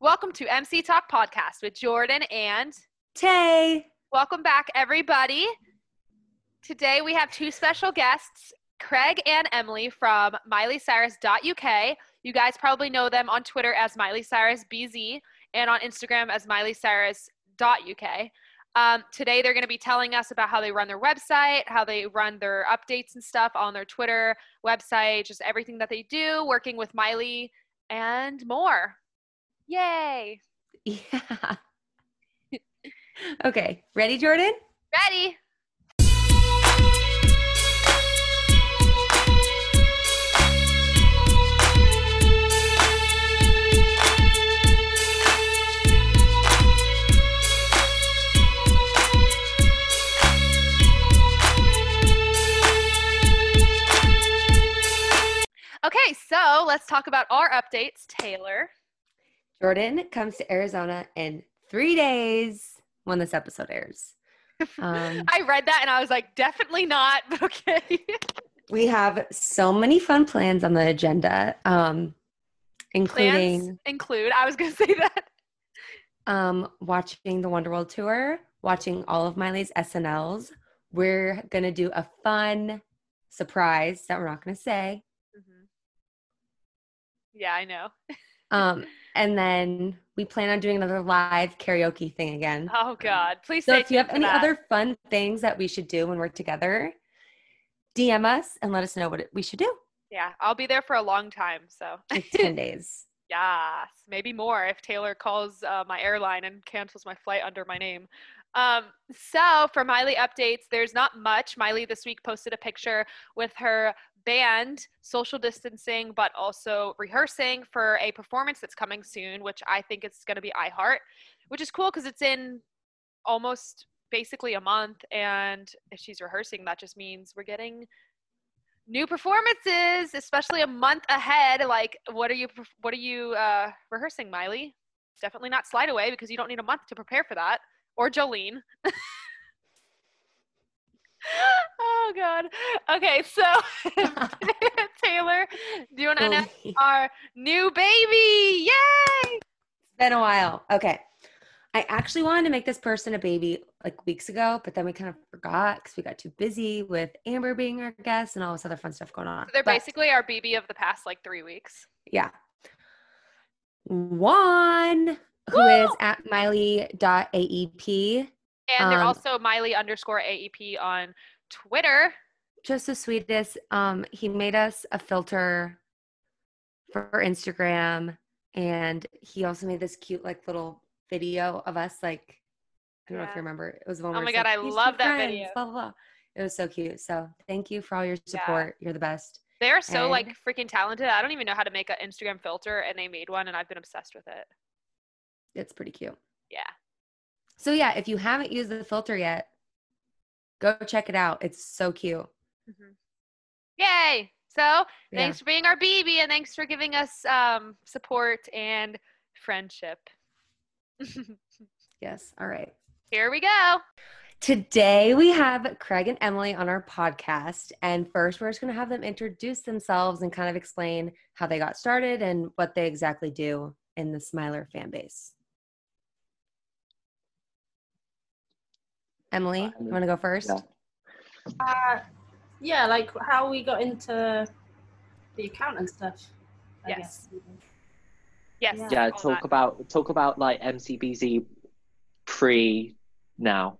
Welcome to MC Talk Podcast with Jordan and Tay. welcome back, everybody. Today we have two special guests, Craig and Emily from MileyCyrus.uk. You guys probably know them on Twitter as Miley Cyrus BZ and on Instagram as MileyCyrus.uk. Um, today they're going to be telling us about how they run their website, how they run their updates and stuff on their Twitter website, just everything that they do, working with Miley and more. Yay! Yeah. okay, ready, Jordan? Ready? Okay, so let's talk about our updates. Taylor. Jordan comes to Arizona in three days when this episode airs. Um, I read that and I was like, definitely not. Okay. we have so many fun plans on the agenda, um, including Plans include, I was going to say that. um, watching the Wonderworld tour, watching all of Miley's SNLs. We're gonna do a fun surprise that we're not gonna say. Mm-hmm. Yeah, I know. Um, and then we plan on doing another live karaoke thing again. Oh, God. Please So if you have any that. other fun things that we should do when we're together, DM us and let us know what we should do. Yeah, I'll be there for a long time. So, Like 10 days. yes, maybe more if Taylor calls uh, my airline and cancels my flight under my name. Um, so, for Miley updates, there's not much. Miley this week posted a picture with her band, social distancing, but also rehearsing for a performance that's coming soon, which I think is going to be iHeart, which is cool because it's in almost basically a month. And if she's rehearsing, that just means we're getting new performances, especially a month ahead. Like, what are you what are you uh, rehearsing, Miley? Definitely not Slide Away because you don't need a month to prepare for that. Or Jolene. oh God. Okay, so Taylor, do you want to announce our new baby? Yay! It's been a while. Okay. I actually wanted to make this person a baby like weeks ago, but then we kind of forgot because we got too busy with Amber being our guest and all this other fun stuff going on. So they're But- basically our BB of the past like three weeks. Yeah. One who is at miley.aep. And they're Um, also Miley underscore AEP on Twitter. Just the sweetest. Um, he made us a filter for Instagram and he also made this cute like little video of us like I don't know if you remember. It was one Oh my God, like, I love that friends," video. Blah, blah, blah. It was so cute. So thank you for all your Yeah. support. You're the best. They're so And- like freaking talented. I don't even know how to make an Instagram filter, and they made one, and I've been obsessed with it. It's pretty cute. Yeah. So yeah, if you haven't used the filter yet, go check it out. It's so cute. Yay! So Yeah. thanks for being our BB, and thanks for giving us um, support and friendship. Yes. All right. Here we go. Today we have Craig and Emily on our podcast. And first, we're just going to have them introduce themselves and kind of explain how they got started and what they exactly do in the Smiler fan base. Emily, you want to go first? Yeah. Uh, yeah, like how we got into the account and stuff. I Yes. guess. Yes. Yeah. Yeah, talk that. about talk about like MCBZ pre now.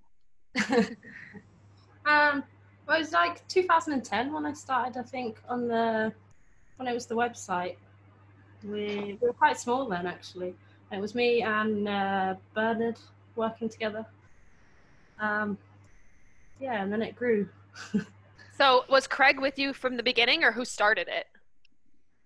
um, well, it was like 2010 when I started. I think on the when it was the website. We, we were quite small then, actually. It was me and uh, Bernard working together. Um, yeah, and then it grew. So was Craig with you from the beginning, or who started it?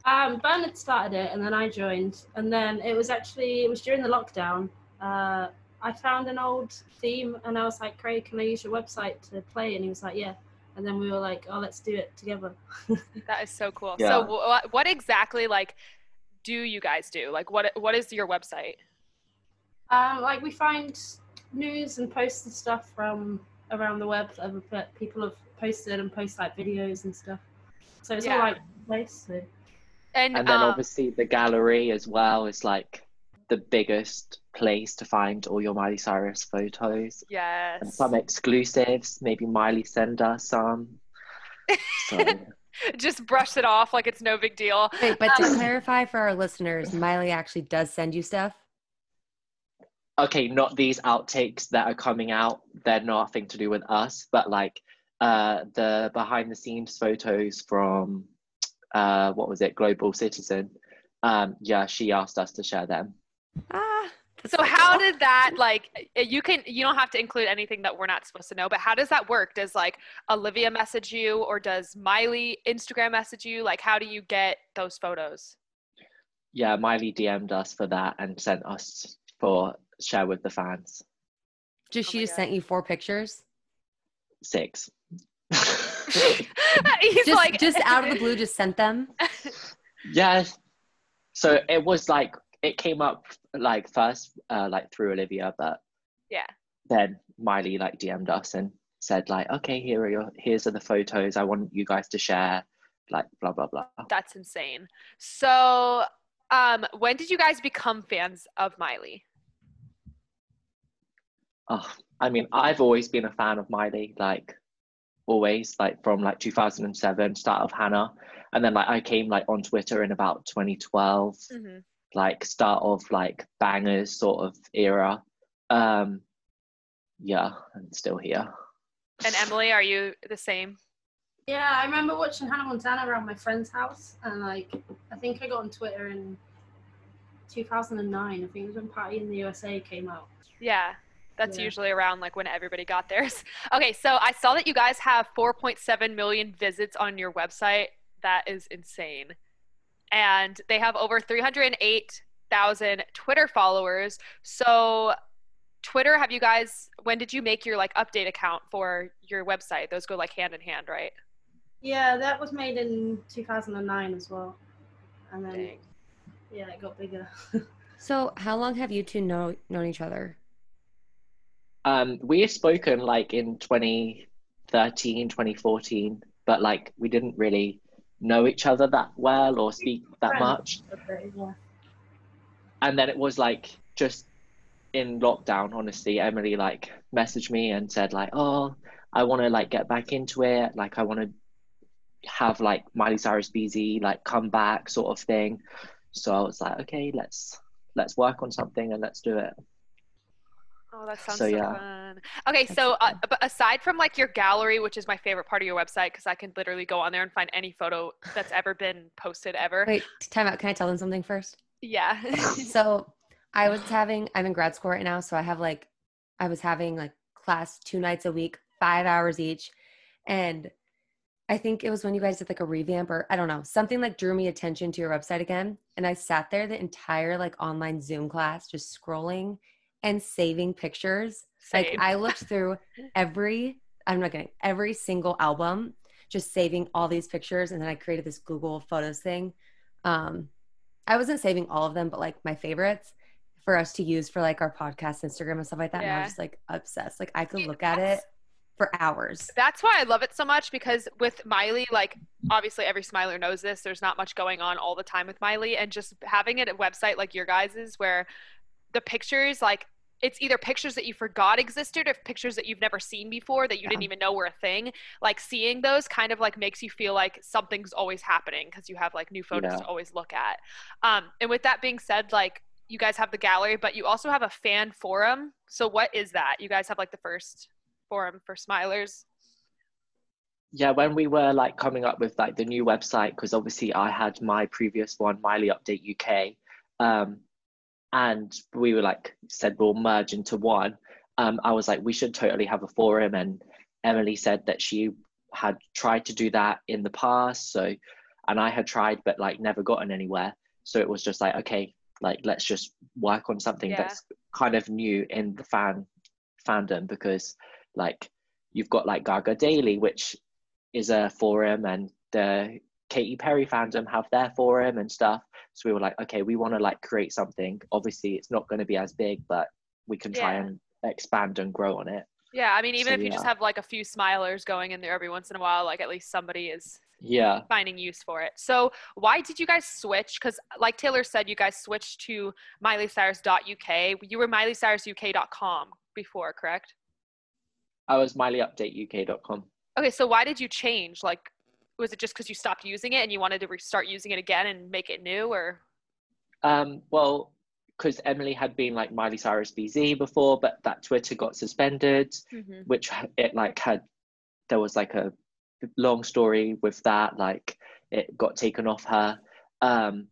Um, Bernard started it, and then I joined, and then it was actually it was during the lockdown. Uh, I found an old theme, and I was like, "Craig, can I use your website to play?" And he was like, "Yeah." And then we were like, "Oh, let's do it together." That is so cool. Yeah. So what, what exactly like do you guys do? Like what what is your website? Um, like we find news and posts and stuff from around the web that other people have posted and post like videos and stuff. So it's Yeah. all like place. So. And, And then um, obviously the gallery as well is like the biggest place to find all your Miley Cyrus photos. Yes. And some exclusives. Maybe Miley send us some. So Just brush it off like it's no big deal. Wait, but to clarify for our listeners, Miley actually does send you stuff. Okay, not these outtakes that are coming out. They're nothing to do with us, but like uh, the behind the scenes photos from uh, what was it, Global Citizen. Um, yeah, she asked us to share them. Ah. So so how did that like you can you don't have to include anything that we're not supposed to know, but how does that work? Does like Olivia message you or does Miley Instagram message you? Like how do you get those photos? Yeah, Miley DM'd us for that and sent us for share with the fans. just Oh she my just God. sent you four pictures? Six. He's Just like just out of the blue, just sent them. yeah. So it was like it came up like first uh, like through Olivia, but Yeah. then Miley like DM'd us and said like, okay, here are your here's are the photos I want you guys to share, like blah blah blah. That's insane. So um when did you guys become fans of Miley? Oh, I mean, I've always been a fan of Miley, like always, like from like 2007, start of Hannah, and then like I came like on Twitter in about 2012, Mm-hmm. like start of like Bangerz sort of era. Um, yeah, I'm still here. And Emily, are you the same? Yeah, I remember watching Hannah Montana around my friend's house, and like, I think I got on Twitter in 2009. I think it was when Party in the USA came out. Yeah. That's Yeah. usually around like when everybody got theirs. Okay, so I saw that you guys have 4.7 million visits on your website. That is insane. And they have over 308,000 Twitter followers. So Twitter, have you guys when did you make your like update account for your website? Those go like hand in hand, right? Yeah, that was made in 2009 as well, and then Dang. yeah, it got bigger. So how long have you two know known each other? Um, we had spoken like in 2013, 2014, but like we didn't really know each other that well or speak that much. okay, yeah. and then it was like just in lockdown honestly emily like messaged me and said like oh i want to like get back into it like i want to have like miley cyrus bz like come back sort of thing so i was like okay let's let's work on something and let's do it Oh, that sounds So, so, yeah. fun. Okay, That's so so uh, but aside from like your gallery, which is my favorite part of your website because I can literally go on there and find any photo that's ever been posted ever. Wait, time out. Can I tell them something first? Yeah. So I was having I'm in grad school right now, so I have like I was having like class two nights a week, five hours each. And I think it was when you guys did like a revamp or I don't know, something like drew me attention to your website again. And I sat there the entire like online Zoom class just scrolling and saving pictures. Like I looked through every I'm not kidding, every single album, just saving all these pictures, and then I created this Google Photos thing. Um, I wasn't saving all of them, but like my favorites for us to use for like our podcast, Instagram, and stuff like that. And I Yeah. was just like obsessed. Like I could Yeah, look at it for hours. That's why I love it so much because with Miley, like obviously every smiler knows this. There's not much going on all the time with Miley, and just having it a website like your guys's where the pictures like it's either pictures that you forgot existed or pictures that you've never seen before that you didn't even know were a thing. Like seeing those kind of like makes you feel like something's always happening because you have like new photos Yeah. to always look at. Um, and with that being said, like you guys have the gallery, but you also have a fan forum. So what is that? You guys have like the first forum for smilers. yeah when we were like coming up with like the new website because obviously i had my previous one miley update uk um and we were like said we'll merge into one um i was like we should totally have a forum and emily said that she had tried to do that in the past so and i had tried but like never gotten anywhere so it was just like okay like let's just work on something Yeah. that's kind of new in the fan fandom because like you've got like gaga daily which is a forum and the Katy Perry fandom um, have their forum and stuff. So we were like, okay, we want to like create something. Obviously, it's not going to be as big, but we can try Yeah. and expand and grow on it. Yeah, I mean, even So, if you just have like a few smilers going in there every once in a while, like at least somebody is Yeah. finding use for it. So why did you guys switch? Because like Taylor said, you guys switched to MileyCyrus.uk. You were MileyCyrusUK.com before, correct? I was MileyUpdateUK.com. Okay, so why did you change? Like, was it just because you stopped using it and you wanted to restart using it again and make it new, or? Um, well, because Emily had been like Miley Cyrus BZ before, but that Twitter got suspended, Mhm. which it like had there was like a long story with that, like it got taken off her. Um,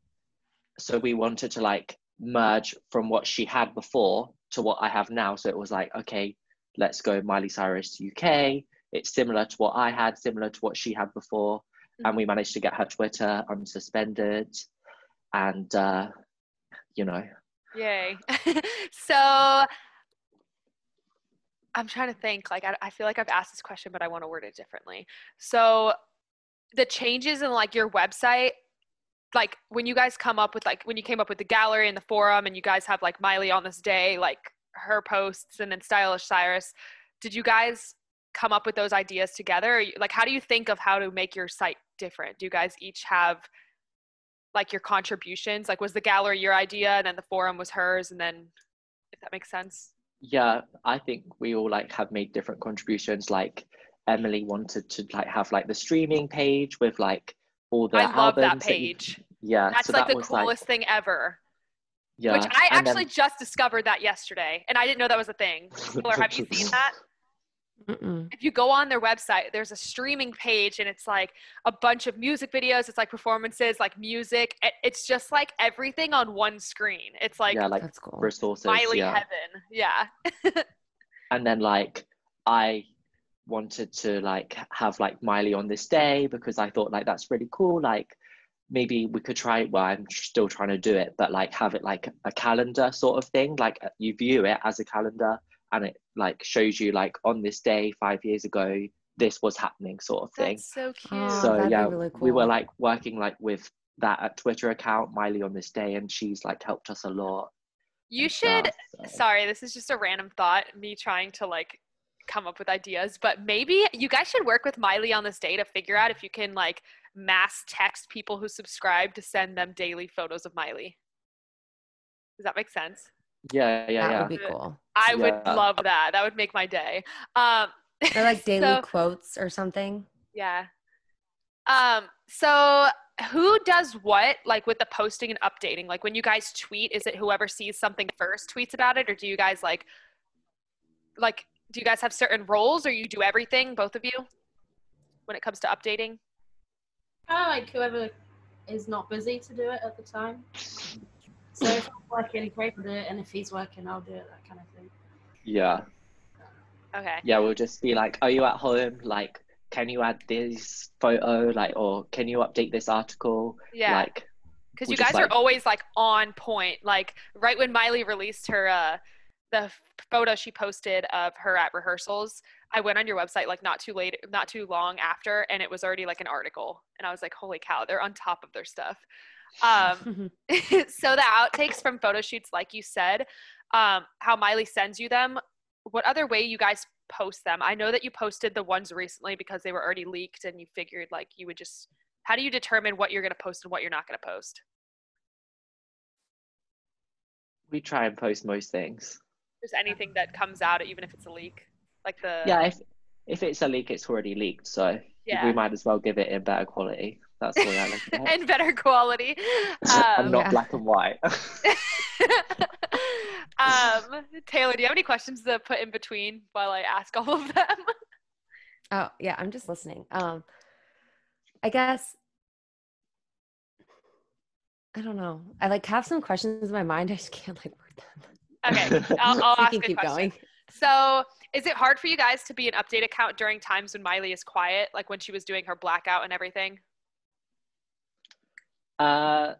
so we wanted to like merge from what she had before to what I have now. So it was like, okay, let's go Miley Cyrus UK. It's similar to what I had, similar to what she had before. And we managed to get her Twitter unsuspended. And uh, you know, Yay. so I'm trying to think. Like, I, I feel like I've asked this question, but I want to word it differently. So the changes in like your website, like when you guys come up with like when you came up with the gallery and the forum, and you guys have like Miley on this day, like her posts, and then Stylish Cyrus. Did you guys come up with those ideas together? Like, how do you think of how to make your site different? Do you guys each have like your contributions? Like, was the gallery your idea, and then the forum was hers, and then if that makes sense. yeah, I think we all like have made different contributions. Like Emily wanted to like have like the streaming page with like all the I love that albums you- page. yeah, That's so like that the coolest thing ever. yeah, Which I and then- actually just discovered that yesterday, and I didn't know that was a thing. Taylor, have you seen that? Mm-mm. If you go on their website, there's a streaming page, and it's like a bunch of music videos. It's like performances, like music. It's just like everything on one screen. It's like yeah, like That's cool. resources. Miley yeah. heaven. Yeah. and then like I wanted to like have like Miley on this day because I thought like that's really cool. Like maybe we could try. Well, I'm still trying to do it, but like have it like a calendar sort of thing. Like uh, you view it as a calendar, and it like shows you like on this day five years ago this was happening sort of thing. That's so cute. Oh, so that'd yeah, really we were like working like with that at Twitter account Miley on this day, and she's like helped us a lot. you should stuff, so. sorry this is just a random thought me trying to like come up with ideas but maybe you guys should work with miley on this day to figure out if you can like mass text people who subscribe to send them daily photos of miley does that make sense Yeah, yeah, that yeah. That would be cool. I would love that. That would make my day. Um, They're like daily so- quotes or something. yeah. Um so who does what like with the posting and updating? Like when you guys tweet is it whoever sees something first tweets about it? Or do you guys like like do you guys have certain roles or you do everything both of you when it comes to updating? I like whoever is not busy to do it at the time. So if I'm working, Craig will do it, and if he's working, I'll do it. That kind of thing. Yeah. okay. Yeah we'll just be like are you at home? Like can you add this photo? Like or can you update this article? Yeah. Like because we'll you just, guys are always like on point. Like right when miley released her uh the photo she posted of her at rehearsals i went on your website like not too late not too long after and it was already like an article. And i was like holy cow they're on top of their stuff um so the outtakes from photo shoots like you said um how miley sends you them what other way you guys post them? I know that you posted the ones recently because they were already leaked and you figured like you would just how do you determine what you're going to post and what you're not going to post? We try and post most things. Just anything that comes out even if it's a leak like the yeah if if it's a leak it's already leaked so yeah. we might as well give it in better quality that's the way i look at it and better quality and um, not Yeah. black and white um taylor do you have any questions to put in between while i ask all of them Oh yeah, I'm just listening. Um, I guess I don't know. I like have some questions in my mind. I just can't like word them. okay i'll, I'll ask can a keep question. going. So, is it hard for you guys to be an update account during times when Miley is quiet, like when she was doing her blackout and everything? Uh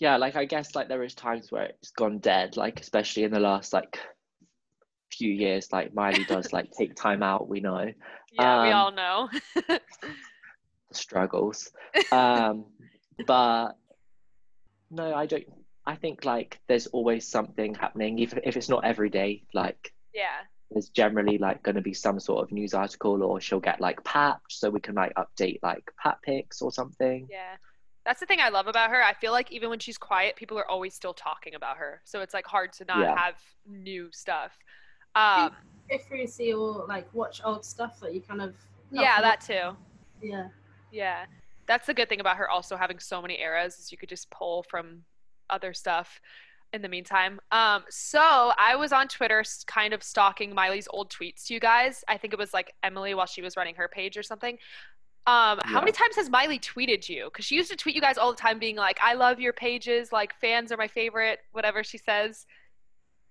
yeah like i guess like there is times where it's gone dead like especially in the last like few years like miley does like take time out we know Yeah, we Um, all know. struggles um but no i don't i think like there's always something happening even if it's not every day like yeah. there's generally like going to be some sort of news article or she'll get like papped so we can like update like pat pics or something Yeah. That's the thing I love about her. I feel like even when she's quiet, people are always still talking about her. So it's like hard to not Yeah. have new stuff. Um, If you see or like watch old stuff that you kind of yeah, familiar- that too. yeah. Yeah. That's the good thing about her also having so many eras is you could just pull from other stuff in the meantime. Um, so I was on Twitter kind of stalking Miley's old tweets to you guys. I think it was like Emily while she was running her page or something. Um, how many times has Miley tweeted you? Because she used to tweet you guys all the time being like, I love your pages, like fans are my favorite, whatever she says.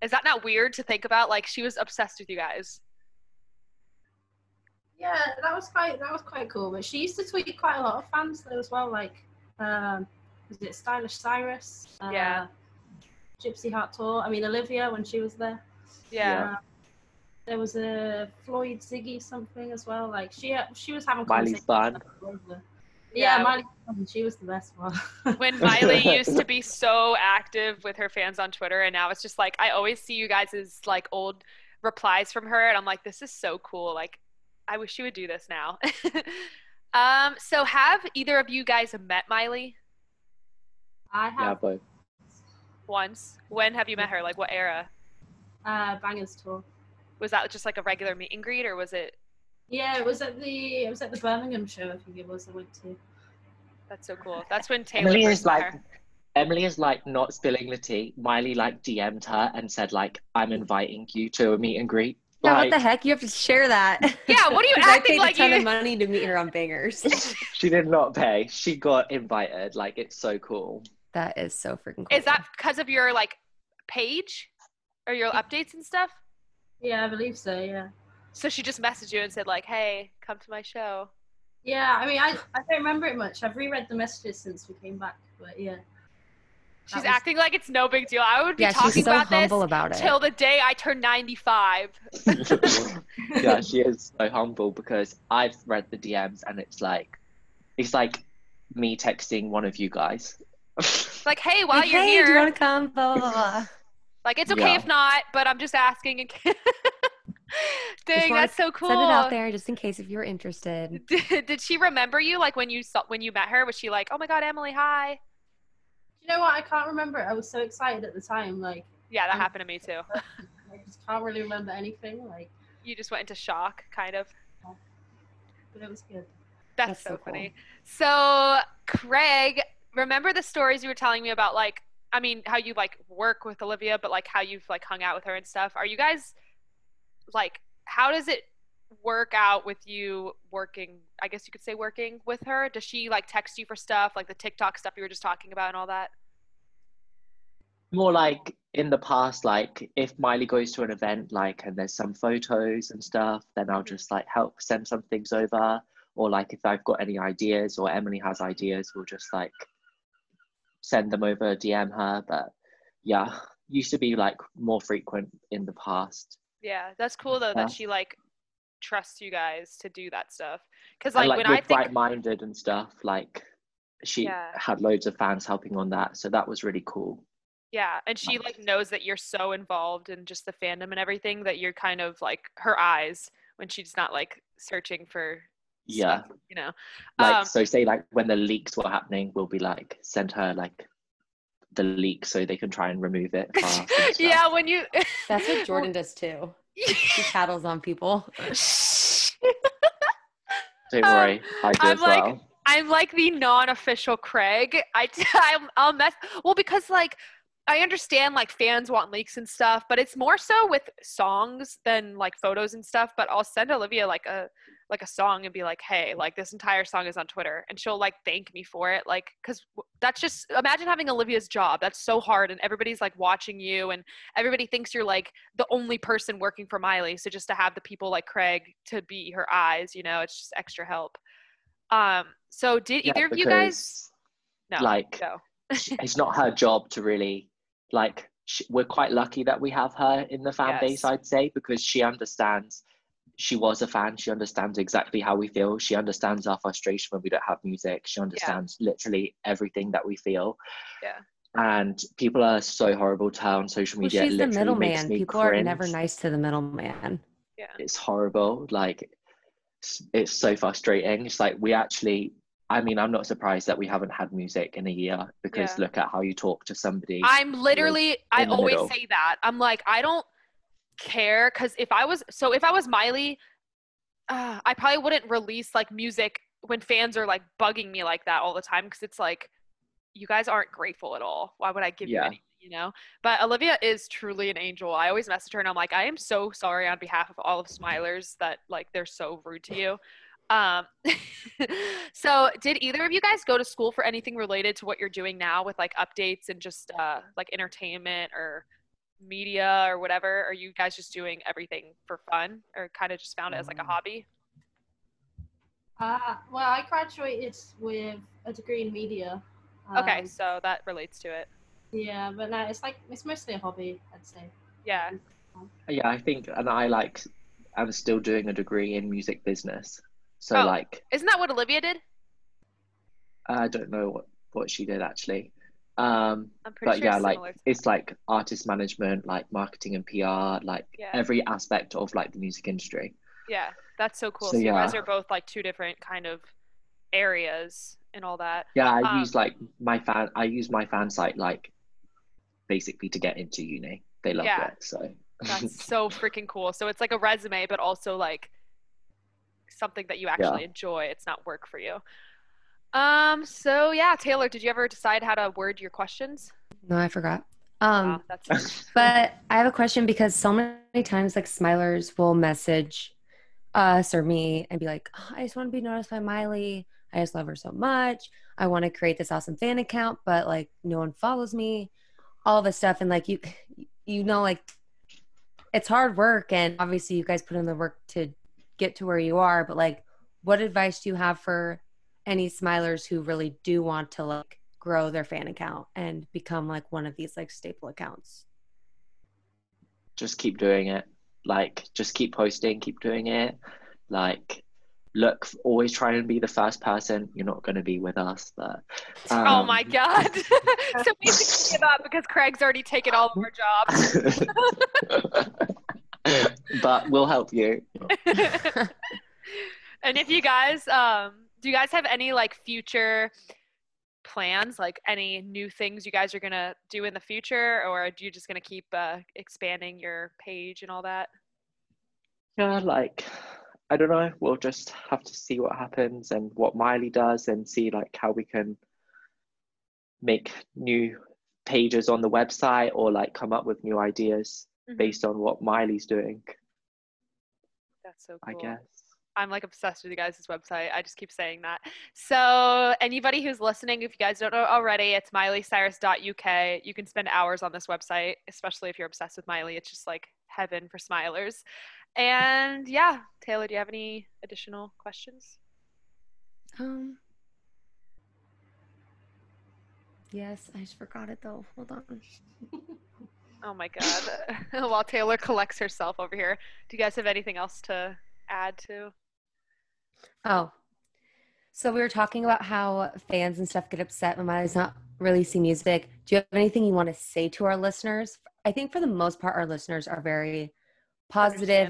Is that not weird to think about? Like she was obsessed with you guys. Yeah, that was quite that was quite cool. But she used to tweet quite a lot of fans though as well. Like, um, was it Stylish Cyrus? Uh, Yeah. Gypsy Heart Tour. I mean Olivia when she was there. Yeah. Uh, there was a Floyd Ziggy something as well. Like she she was having Miley's conversations fun. Yeah, Miley. Fun, She was the best one. when Miley used to be so active with her fans on Twitter, and now it's just like I always see you guys' as like old replies from her, and I'm like, this is so cool. Like, I wish you would do this now. um, so have either of you guys met Miley I yeah have once? When have you met her? Like, what era? uh, Bangerz Tour. Was that just like a regular meet and greet, or was it? Yeah, it was at the it was at the Birmingham show. I think it was. I went to. That's so cool. That's when Taylor Emily first is like her. Emily is like not spilling the tea. Miley like DM'd her and said like I'm inviting you to a meet and greet. Yeah, Like, what the heck? You have to share that. Yeah, what are you 'Cause I acting paid like a ton you- of money to meet her on Bangerz. she did not pay. She got invited. Like it's so cool. that is so freaking cool. Is that because of your like page or your updates and stuff? Yeah, I believe so. Yeah. So she just messaged you and said like, "Hey, come to my show." Yeah, I mean, I, I don't remember it much. I've reread the messages since we came back, but yeah. She's was- acting like it's no big deal. I would be Yeah, talking she's so about humble this about it. till the day I turn 95. yeah, she is so humble because I've read the DMs and it's like it's like me texting one of you guys. Like, hey, while Like, you're hey, here, do you want to come? Blah, blah, blah. Like it's okay Yeah. if not, but I'm just asking. in case- Just Dang, that's so cool. Send it out there just in case if you're interested. Did, did she remember you? Like when you saw when you met her, was she like, "Oh my God, Emily, hi"? You know what? I can't remember. I was so excited at the time. Like, Yeah, that Um, happened to me too. I just can't really remember anything. Like, You just went into shock, kind of. but it was good. That's, That's so, so cool. funny. So, Craig, remember the stories you were telling me about, like, I mean, how you like work with Olivia, but like how you've like hung out with her and stuff. Are you guys like, how does it work out with you working? I guess you could say working with her. Does she like text you for stuff, like the TikTok stuff you were just talking about and all that? More like in the past, like if Miley goes to an event, like and there's some photos and stuff, then I'll Mhm. just like help send some things over. Or like if I've got any ideas or Emily has ideas, we'll just like send them over, DM her. But yeah, used to be like more frequent in the past. Yeah, that's cool though Yeah. that she like trusts you guys to do that stuff. Because and like, like when I think, Bright Minded and stuff, like she Yeah. had loads of fans helping on that. So that was really cool. Yeah, and she like knows that you're so involved in just the fandom and everything that you're kind of like her eyes when she's not like searching for Yeah. stuff, you know. Like Um, so say like when the leaks were happening, we'll be like send her like the leak so they can try and remove it. and yeah, when you That's what Jordan does too. She tattles on people. Don't Um, worry, I do I'm as like- well. I'm like the non-official Craig. I I'm, I'll mess well because like I understand like fans want leaks and stuff, but it's more so with songs than like photos and stuff. But I'll send Olivia like a like a song and be like, hey, like this entire song is on Twitter, and she'll like thank me for it, like because that's just imagine having Olivia's job. That's so hard, and everybody's like watching you, and everybody thinks you're like the only person working for Miley. So just to have the people like Craig to be her eyes, you know, it's just extra help. Um. So did Yeah, either of you guys? No. like sh- it's not her job to really like sh- we're quite lucky that we have her in the fan Yes. base i'd say because she understands she was a fan she understands exactly how we feel she understands our frustration when we don't have music she understands literally everything that we feel Yeah. and people are so horrible to her on social media. It she's the makes middleman. me People are never nice to the middleman. Yeah. It's horrible. Like it's, it's so frustrating. It's like we actually. I mean, I'm not surprised that we haven't had music in a year because Yeah. look at how you talk to somebody. I'm literally, I always middle. say that. I'm like, I don't care because if I was, so if I was Miley, uh, I probably wouldn't release like music when fans are like bugging me like that all the time because it's like, you guys aren't grateful at all. Why would I give you Yeah. anything, you know? But Olivia is truly an angel. I always message her and I'm like, I am so sorry on behalf of all of Smilers that like they're so rude to you. Um, so did either of you guys go to school for anything related to what you're doing now with like updates and just uh, like entertainment or media or whatever? Are you guys just doing everything for fun or kind of just found it as like a Mm. hobby? Uh, well, I graduated with a degree in media. Okay, Um, so that relates to it. Yeah, but no, it's like it's mostly a hobby, I'd say. Yeah. yeah, I think, and I like. I'm still doing a degree in music business. So Oh. like, Isn't that what Olivia did? I don't know what what she did actually. Um, I'm but sure yeah, like it's like artist management, like marketing and PR, like Yeah. every aspect of like the music industry. Yeah, that's so cool. So, So, you guys are both like two different kind of areas and all that. Yeah, I Um, use like my fan. I use my fan site like basically to get into uni. They love Yeah. it. So That's so freaking cool. So it's like a resume, but also like something that you actually enjoy. It's not work for you. Um. So yeah, Taylor, did you ever decide how to word your questions? No, I forgot. Um, Wow, that's But I have a question because so many times, like Smilers will message us or me and be like, "Oh, I just want to be noticed by Miley. I just love her so much. I want to create this awesome fan account, but like no one follows me. All this stuff. And like you, you know, like it's hard work. And obviously, you guys put in the work to get to where you are. But like, what advice do you have for any Smilers who really do want to like grow their fan account and become like one of these like staple accounts? just keep doing it. Like just keep posting, keep doing it. Like look, always try and be the first person. You're not going to be with us, but oh um, my god. so basically give up because Craig's already taken all of our jobs. but we'll help you. and if you guys um do you guys have any like future plans like any new things you guys are gonna do in the future or are you just gonna keep uh, expanding your page and all that Yeah, like I don't know. We'll just have to see what happens and what Miley does, and see like how we can make new pages on the website or like come up with new ideas Mhm. based on what Miley's doing. that's so cool. I guess. I'm like obsessed with you guys' website i just keep saying that so anybody who's listening if you guys don't know already it's mileycyrus.uk you can spend hours on this website especially if you're obsessed with miley it's just like heaven for smilers and yeah taylor do you have any additional questions Um. Yes, I just forgot it though. Hold on. Oh my god. While Taylor collects herself over here, do you guys have anything else to add to? Oh, so we were talking about how fans and stuff get upset when Miley's not releasing music. Do you have anything you want to say to our listeners? I think for the most part, our listeners are very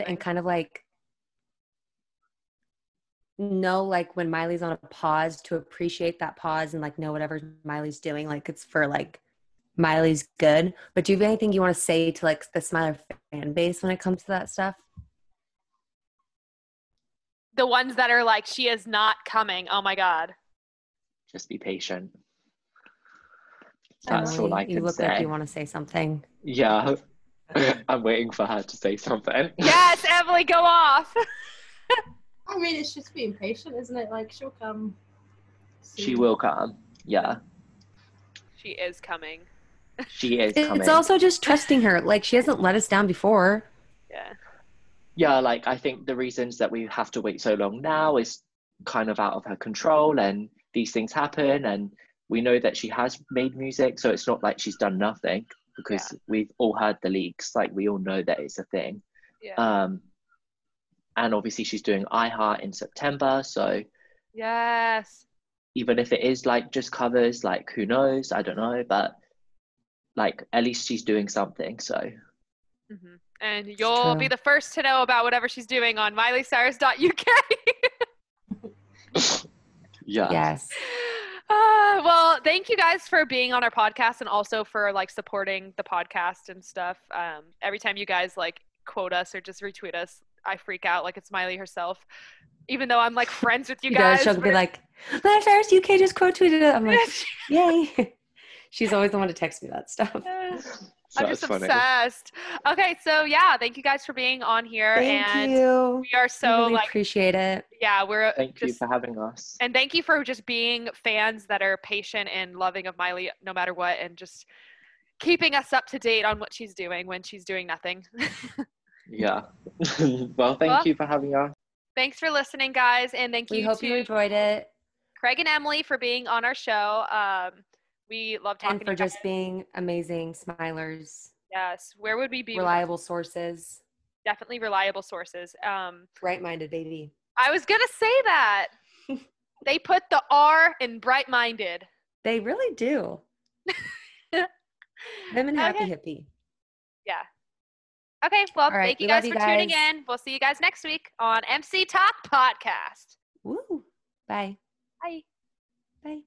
and kind of like know like when Miley's on a pause to appreciate that pause and like know whatever Miley's doing, like it's for like Miley's good. But do you have anything you want to say to like the Smiler fan base when it comes to that stuff? The ones that are like, she is not coming. Oh my god. Just be patient. That's Emily, all I You can say. You look say. like you want to say something. Yeah. I'm waiting for her to say something. Yes, Emily, go off. I mean, it's just being patient, isn't it? Like she'll come. She will come. Yeah. she is coming. She is It's also just trusting her. Like she hasn't let us down before. Yeah. Yeah, like I think the reasons that we have to wait so long now is kind of out of her control and these things happen and we know that she has made music, so it's not like she's done nothing because we've all heard the leaks, like we all know that it's a thing. Yeah. Um and obviously she's doing iHeart in September, so yes. even if it is like just covers, like who knows, I don't know, but like at least she's doing something. So Mhm. And you'll be the first to know about whatever she's doing on mileycyrus.uk. yeah, Yes. Uh, well, thank you guys for being on our podcast and also for like supporting the podcast and stuff. Um, every time you guys like quote us or just retweet us, I freak out like it's Miley herself. Even though I'm like friends with you She guys. does. She'll be like, Miley UK just quote tweeted it. I'm like, yay. She's always the one to text me that stuff. I'm just funny. obsessed. Okay, so yeah, thank you guys for being on here, Thank and you. we are We so really like, appreciate it. yeah, we're Thank you for having us. and thank you for just being fans that are patient and loving of Miley no matter what, and just keeping us up to date on what she's doing when she's doing nothing. Yeah. well, thank Well, you for having us. Thanks for listening, guys, and thank We you hope to you enjoyed it Craig and Emily for being on our show. Um, we love talking and for just being amazing smilers, Yes, where would we be? reliable sources, Definitely reliable sources. Um, right minded, baby. I was gonna say that they put the R in bright-minded. They really do. Them and Happy Okay. Hippie. Yeah. Okay, well, right, thank you we guys you for tuning in. We'll see you guys next week on MC Talk Podcast. Woo. Bye. Bye. Bye.